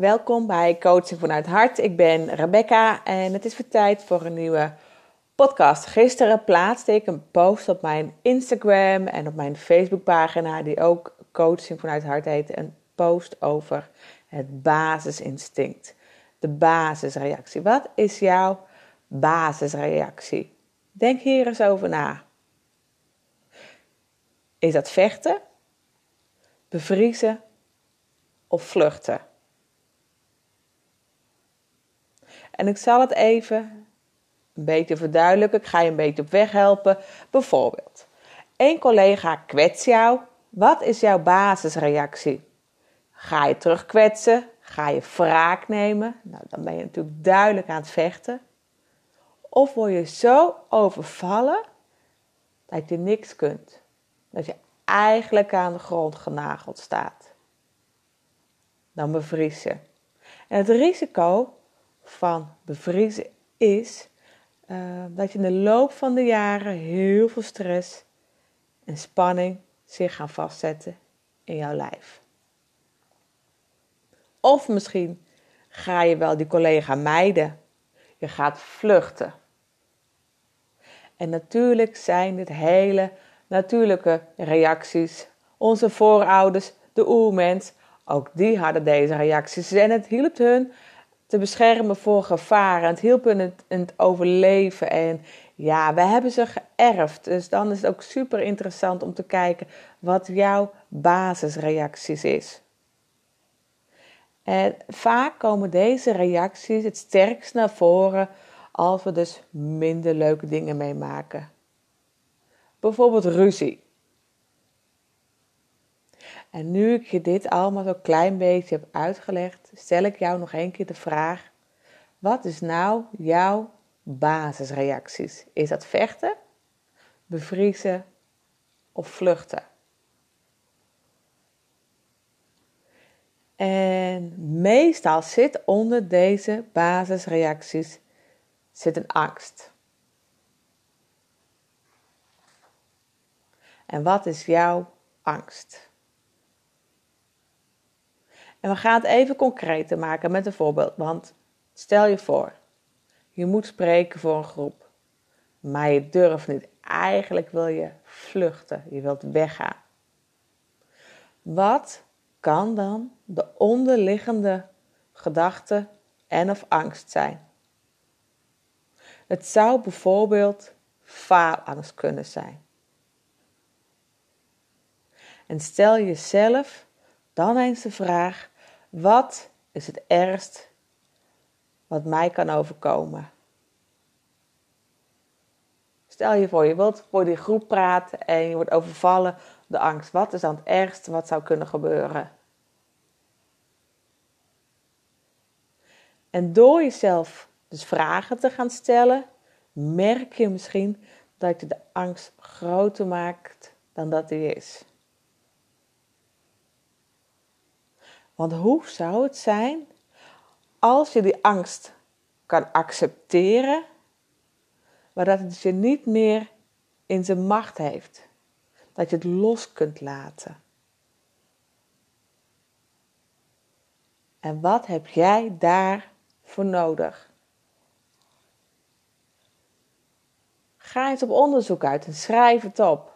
Welkom bij Coaching vanuit Hart. Ik ben Rebecca en het is weer tijd voor een nieuwe podcast. Gisteren plaatste ik een post op mijn Instagram en op mijn Facebookpagina, die ook Coaching vanuit Hart heet. Een post over het basisinstinct. De basisreactie. Wat is jouw basisreactie? Denk hier eens over na. Is dat vechten, bevriezen of vluchten? En ik zal het even een beetje verduidelijken. Ik ga je een beetje op weg helpen. Bijvoorbeeld, een collega kwetst jou. Wat is jouw basisreactie? Ga je terugkwetsen? Ga je wraak nemen? Nou, dan ben je natuurlijk duidelijk aan het vechten. Of word je zo overvallen dat je niks kunt. Dat je eigenlijk aan de grond genageld staat. Dan bevries je. En het risico van bevriezen is uh, dat je in de loop van de jaren heel veel stress en spanning zich gaan vastzetten in jouw lijf. Of misschien ga je wel die collega mijden. Je gaat vluchten. En natuurlijk zijn dit hele natuurlijke reacties. Onze voorouders, de oermens, ook die hadden deze reacties. En het hielp hun te beschermen voor gevaren. Het hielp hun in het, overleven. En ja, we hebben ze geërfd. Dus dan is het ook super interessant om te kijken wat jouw basisreacties is. En vaak komen deze reacties het sterkst naar voren als we dus minder leuke dingen meemaken. Bijvoorbeeld ruzie. En nu ik je dit allemaal zo'n klein beetje heb uitgelegd, stel ik jou nog een keer de vraag: wat is nou jouw basisreacties? Is dat vechten, bevriezen of vluchten? En meestal zit onder deze basisreacties zit een angst. En wat is jouw angst? En we gaan het even concreter maken met een voorbeeld. Want stel je voor, je moet spreken voor een groep, maar je durft niet. Eigenlijk wil je vluchten, je wilt weggaan. Wat kan dan de onderliggende gedachte en of angst zijn? Het zou bijvoorbeeld faalangst kunnen zijn. En stel jezelf dan eens de vraag: wat is het ergst wat mij kan overkomen? Stel je voor, je wilt voor die groep praten en je wordt overvallen de angst. Wat is dan het ergste wat zou kunnen gebeuren? En door jezelf dus vragen te gaan stellen, merk je misschien dat je de angst groter maakt dan dat die is. Want hoe zou het zijn als je die angst kan accepteren, maar dat het je niet meer in zijn macht heeft? Dat je het los kunt laten. En wat heb jij daarvoor nodig? Ga eens op onderzoek uit en schrijf het op.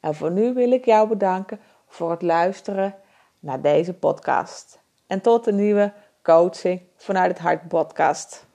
En voor nu wil ik jou bedanken voor het luisteren naar deze podcast. En tot de nieuwe Coaching vanuit het Hart podcast.